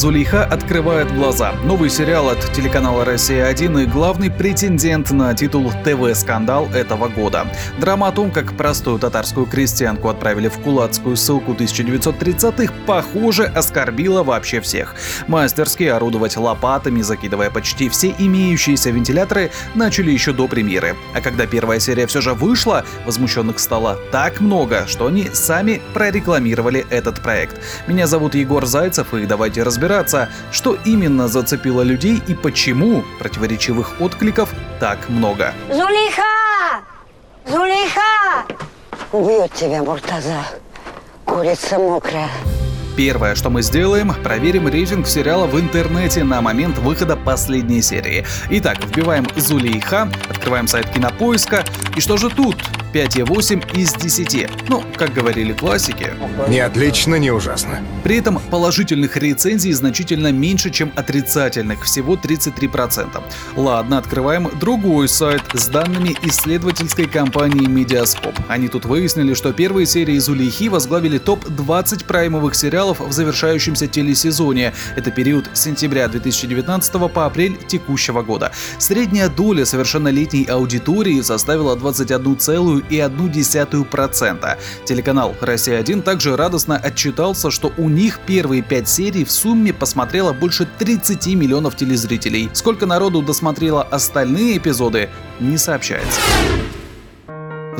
Зулейха открывает глаза. Новый сериал от телеканала «Россия-1» и главный претендент на титул ТВ-скандал этого года. Драма о том, как простую татарскую крестьянку отправили в кулацкую ссылку 1930-х, похоже, оскорбила вообще всех. Мастерски орудовать лопатами, закидывая почти все имеющиеся вентиляторы, начали еще до премьеры. А когда первая серия все же вышла, возмущенных стало так много, что они сами прорекламировали этот проект. Меня зовут Егор Зайцев, и давайте разбираться, что именно зацепило людей и почему противоречивых откликов так много. Зулейха! Зулейха! Убьет тебя, Муртаза. Курица мокрая. Первое, что мы сделаем, проверим рейтинг сериала в интернете на момент выхода последней серии. Итак, вбиваем Зулейха, открываем сайт Кинопоиска. И что же тут? 5,8 из 10. Ну, как говорили классики. Не отлично, не ужасно. При этом положительных рецензий значительно меньше, чем отрицательных, всего 33%. Ладно, открываем другой сайт с данными исследовательской компании Mediascope. Они тут выяснили, что первые серии Зулейхи возглавили топ-20 праймовых сериалов в завершающемся телесезоне. Это период с сентября 2019 по апрель текущего года. Средняя доля совершеннолетней аудитории составила 21, 0,1%. Телеканал «Россия-1» также радостно отчитался, что у них первые пять серий в сумме посмотрело больше 30 миллионов телезрителей. Сколько народу досмотрело остальные эпизоды, не сообщается.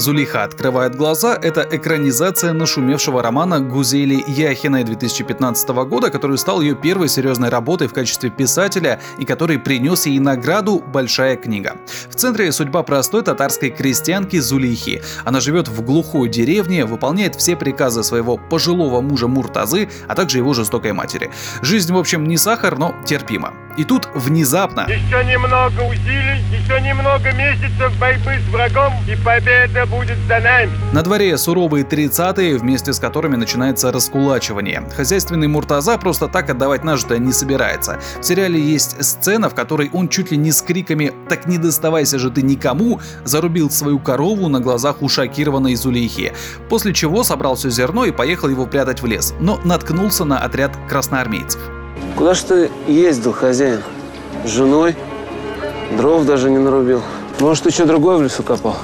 Зулиха открывает глаза – это экранизация нашумевшего романа Гузели Яхиной 2015 года, который стал ее первой серьезной работой в качестве писателя и который принес ей награду «Большая книга». В центре судьба простой татарской крестьянки Зулихи. Она живет в глухой деревне, выполняет все приказы своего пожилого мужа Муртазы, а также его жестокой матери. Жизнь, в общем, не сахар, но терпима. И тут внезапно... Еще немного усилий, еще немного месяцев борьбы с врагом, и победа будет за нами. На дворе суровые 30-е, вместе с которыми начинается раскулачивание. Хозяйственный Муртаза просто так отдавать нажитое не собирается. В сериале есть сцена, в которой он чуть ли не с криками «Так не доставайся же ты никому!» зарубил свою корову на глазах у шокированной Зулейхи. После чего собрал все зерно и поехал его прятать в лес, но наткнулся на отряд красноармейцев. Куда ж ты ездил, хозяин? С женой? Дров даже не нарубил. Может, ты что другое в лесу копал?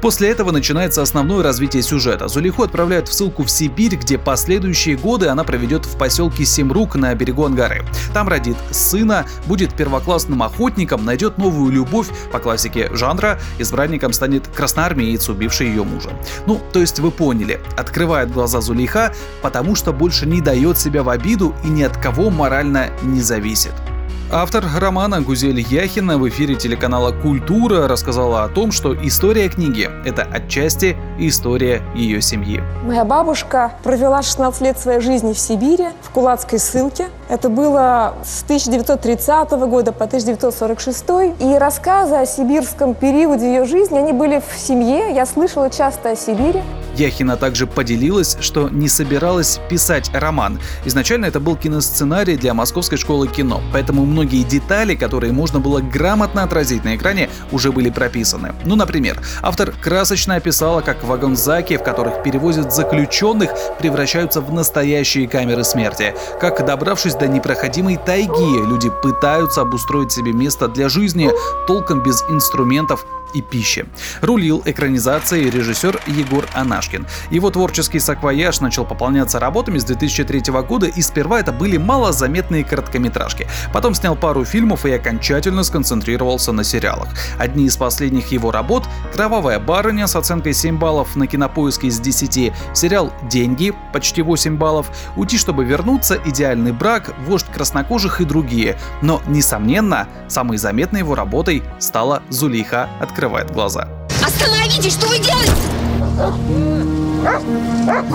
После этого начинается основное развитие сюжета. Зулиху отправляют в ссылку в Сибирь, где последующие годы она проведет в поселке Семрук на берегу Ангары. Там родит сына, будет первоклассным охотником, найдет новую любовь по классике жанра, избранником станет красноармеец, убивший ее мужа. Ну, то есть вы поняли, открывает глаза Зулейха, потому что больше не дает себя в обиду и ни от кого морально не зависит. Автор романа Гузель Яхина в эфире телеканала «Культура» рассказала о том, что история книги – это отчасти история ее семьи. Моя бабушка провела 16 лет своей жизни в Сибири, в кулацкой ссылке. Это было с 1930 года по 1946. И рассказы о сибирском периоде ее жизни, они были в семье. Я слышала часто о Сибири. Яхина также поделилась, что не собиралась писать роман. Изначально это был киносценарий для Московской школы кино, поэтому многие детали, которые можно было грамотно отразить на экране, уже были прописаны. Ну, например, автор красочно описала, как вагонзаки, в которых перевозят заключенных, превращаются в настоящие камеры смерти. Как, добравшись до непроходимой тайги, люди пытаются обустроить себе место для жизни, толком без инструментов и пищи. Рулил экранизацией режиссер Егор Анашкин. Его творческий саквояж начал пополняться работами с 2003 года, и сперва это были малозаметные короткометражки. Потом снял пару фильмов и окончательно сконцентрировался на сериалах. Одни из последних его работ — «Кровавая барыня» с оценкой 7 баллов на кинопоиске из 10, сериал «Деньги» — почти 8 баллов, «Уйти, чтобы вернуться», «Идеальный брак», «Вождь краснокожих» и другие. Но, несомненно, самой заметной его работой стала «Зулейха от открывает глаза. Остановитесь, что вы делаете?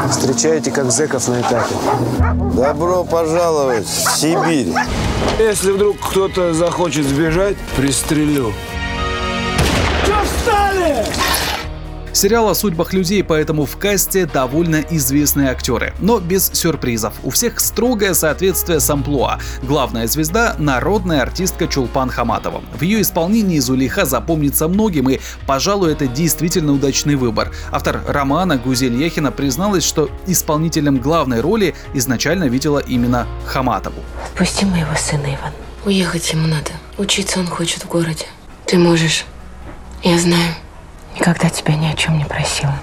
Встречаете как зэков на этапе. Добро пожаловать в Сибирь. Если вдруг кто-то захочет сбежать, пристрелю. Сериал о судьбах людей, поэтому в касте довольно известные актеры, но без сюрпризов. У всех строгое соответствие с амплуа. Главная звезда – народная артистка Чулпан Хаматова. В ее исполнении Зулейха запомнится многим, и, пожалуй, это действительно удачный выбор. Автор романа Гузель Яхина призналась, что исполнителем главной роли изначально видела именно Хаматову. Пусти моего сына, Иван. Уехать ему надо. Учиться он хочет в городе. Ты можешь. Я знаю. Никогда тебя ни о чем не просила.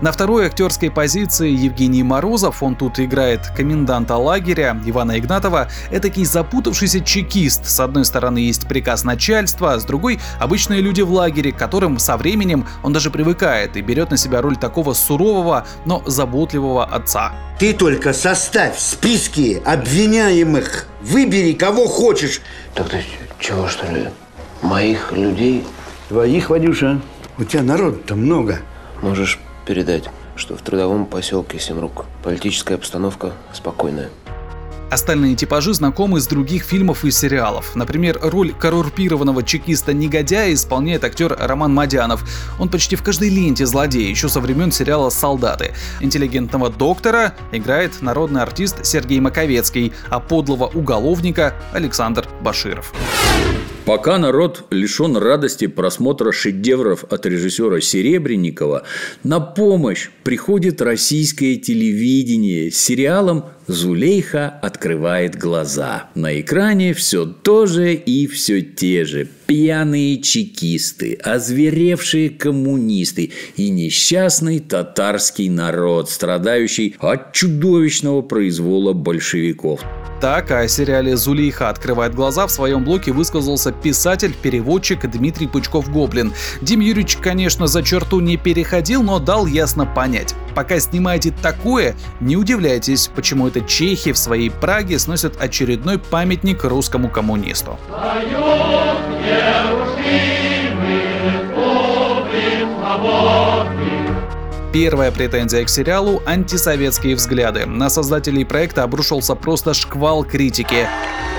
На второй актерской позиции Евгений Морозов, он тут играет коменданта лагеря Ивана Игнатова, этакий запутавшийся чекист. С одной стороны есть приказ начальства, а с другой – обычные люди в лагере, к которым со временем он даже привыкает и берет на себя роль такого сурового, но заботливого отца. Ты только составь списки обвиняемых, выбери кого хочешь. Так ты чего, что ли? Моих людей Твоих, Вадюша, у тебя народу-то много. можешь передать, что в трудовом поселке Семрук политическая обстановка спокойная. Остальные типажи знакомы с других фильмов и сериалов. Например, роль коррумпированного чекиста-негодяя исполняет актер Роман Мадянов. Он почти в каждой ленте злодей, еще со времен сериала «Солдаты». Интеллигентного доктора играет народный артист Сергей Маковецкий, а подлого уголовника Александр Баширов. Пока народ лишен радости просмотра шедевров от режиссера Серебренникова, на помощь приходит российское телевидение с сериалом «Зулейха открывает глаза». На экране все то же и все те же. Пьяные чекисты, озверевшие коммунисты и несчастный татарский народ, страдающий от чудовищного произвола большевиков. Так о сериале «Зулейха открывает глаза» в своем блоке высказался писатель-переводчик Дмитрий Пучков-Гоблин. Дим Юрьевич, конечно, за черту не переходил, но дал ясно понять. Пока снимаете такое, не удивляйтесь, почему это чехи в своей Праге сносят очередной памятник русскому коммунисту. Первая претензия к сериалу – антисоветские взгляды. На создателей проекта обрушился просто шквал критики.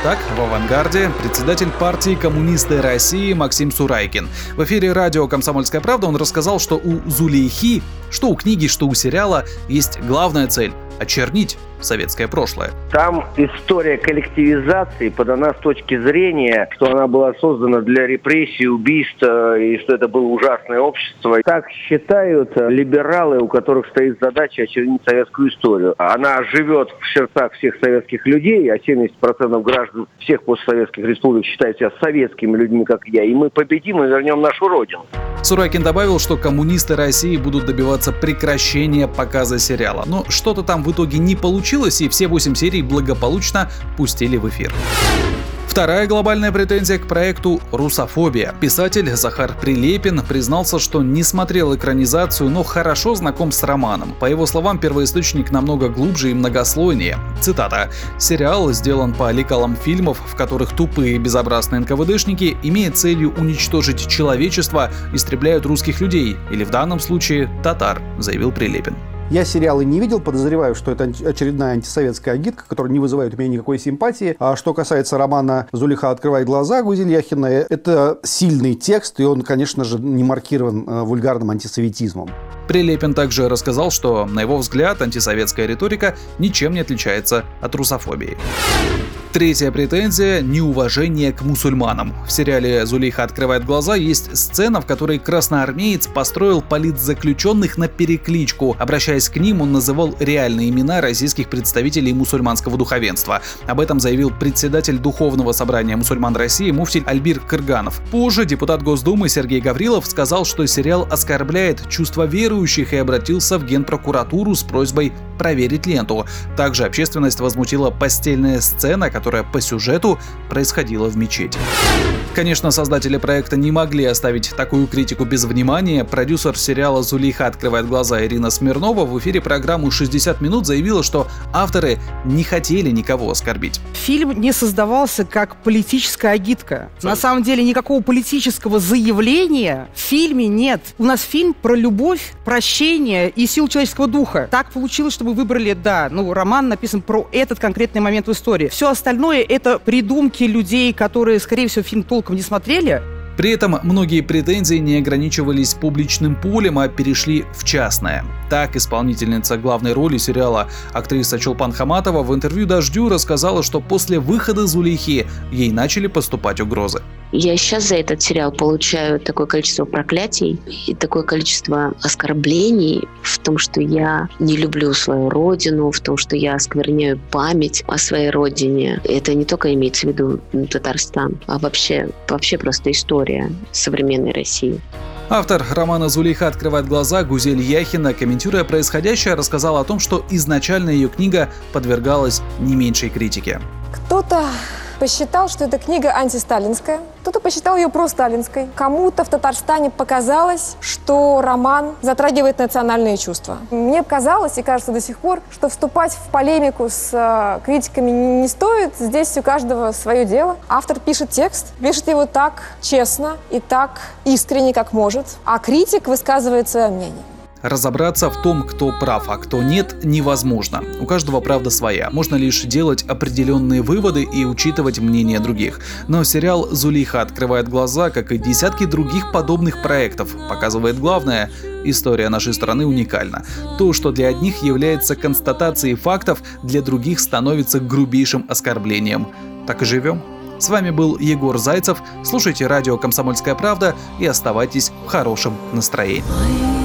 Так, в «Авангарде» председатель партии «Коммунисты России» Максим Сурайкин. В эфире радио «Комсомольская правда» он рассказал, что у Зулейхи, что у книги, что у сериала, есть главная цель – очернить советское прошлое. Там история коллективизации подана с точки зрения, что она была создана для репрессий, убийств, и что это было ужасное общество. Так считают либералы, у которых стоит задача очернить советскую историю. Она живет в сердцах всех советских людей, а 70% граждан всех постсоветских республик считают себя советскими людьми, как я. И мы победим и вернем нашу родину. Суракин добавил, что коммунисты России будут добиваться прекращения показа сериала. Но что-то там в итоге не получилось, и все 8 серий благополучно пустили в эфир. Вторая глобальная претензия к проекту – русофобия. Писатель Захар Прилепин признался, что не смотрел экранизацию, но хорошо знаком с романом. По его словам, первоисточник намного глубже и многослойнее. Цитата. «Сериал сделан по лекалам фильмов, в которых тупые и безобразные НКВДшники, имея целью уничтожить человечество, истребляют русских людей, или в данном случае татар», заявил Прилепин. Я сериалы не видел, подозреваю, что это очередная антисоветская агитка, которая не вызывает у меня никакой симпатии. А что касается романа «Зулиха открывает глаза» Гузель Яхина, это сильный текст, и он, конечно же, не маркирован э, вульгарным антисоветизмом. Прилепин также рассказал, что, на его взгляд, антисоветская риторика ничем не отличается от русофобии. Третья претензия – неуважение к мусульманам. В сериале «Зулейха открывает глаза» есть сцена, в которой красноармеец построил политзаключенных на перекличку. Обращаясь к ним, он называл реальные имена российских представителей мусульманского духовенства. Об этом заявил председатель Духовного собрания мусульман России Муфтиль Альбир Кырганов. Позже депутат Госдумы Сергей Гаврилов сказал, что сериал оскорбляет чувства верующих и обратился в Генпрокуратуру с просьбой проверить ленту. Также общественность возмутила постельная сцена, которая по сюжету происходила в мечети. Конечно, создатели проекта не могли оставить такую критику без внимания. Продюсер сериала «Зулейха открывает глаза» Ирина Смирнова в эфире программы «60 минут» заявила, что авторы не хотели никого оскорбить. Фильм не создавался как политическая агитка. На самом деле никакого политического заявления в фильме нет. У нас фильм про любовь, прощение и силу человеческого духа. Так получилось, что мы выбрали, да, ну, роман написан про этот конкретный момент в истории. Все остальное — это придумки людей, которые, скорее всего, фильм толком не смотрели. При этом многие претензии не ограничивались публичным полем, а перешли в частное. Так, исполнительница главной роли сериала актриса Чулпан Хаматова в интервью «Дождю» рассказала, что после выхода «Зулейхи» ей начали поступать угрозы. Я сейчас за этот сериал получаю такое количество проклятий и такое количество оскорблений в том, что я не люблю свою родину, в том, что я оскверняю память о своей родине. Это не только имеется в виду Татарстан, а вообще, вообще просто история современной России. Автор романа «Зулейха открывает глаза» Гузель Яхина, комментируя происходящее, рассказала о том, что изначально ее книга подвергалась не меньшей критике. Кто-то посчитал, что эта книга антисталинская, кто-то посчитал ее просталинской. Кому-то в Татарстане показалось, что роман затрагивает национальные чувства. Мне казалось, и кажется до сих пор, что вступать в полемику с э, критиками не стоит. Здесь у каждого свое дело. Автор пишет текст, пишет его так честно и так искренне, как может, а критик высказывает свое мнение. Разобраться в том, кто прав, а кто нет, невозможно. У каждого правда своя. Можно лишь делать определенные выводы и учитывать мнение других. Но сериал «Зулиха открывает глаза», как и десятки других подобных проектов, показывает главное – история нашей страны уникальна. То, что для одних является констатацией фактов, для других становится грубейшим оскорблением. Так и живем. С вами был Егор Зайцев. Слушайте радио «Комсомольская правда» и оставайтесь в хорошем настроении.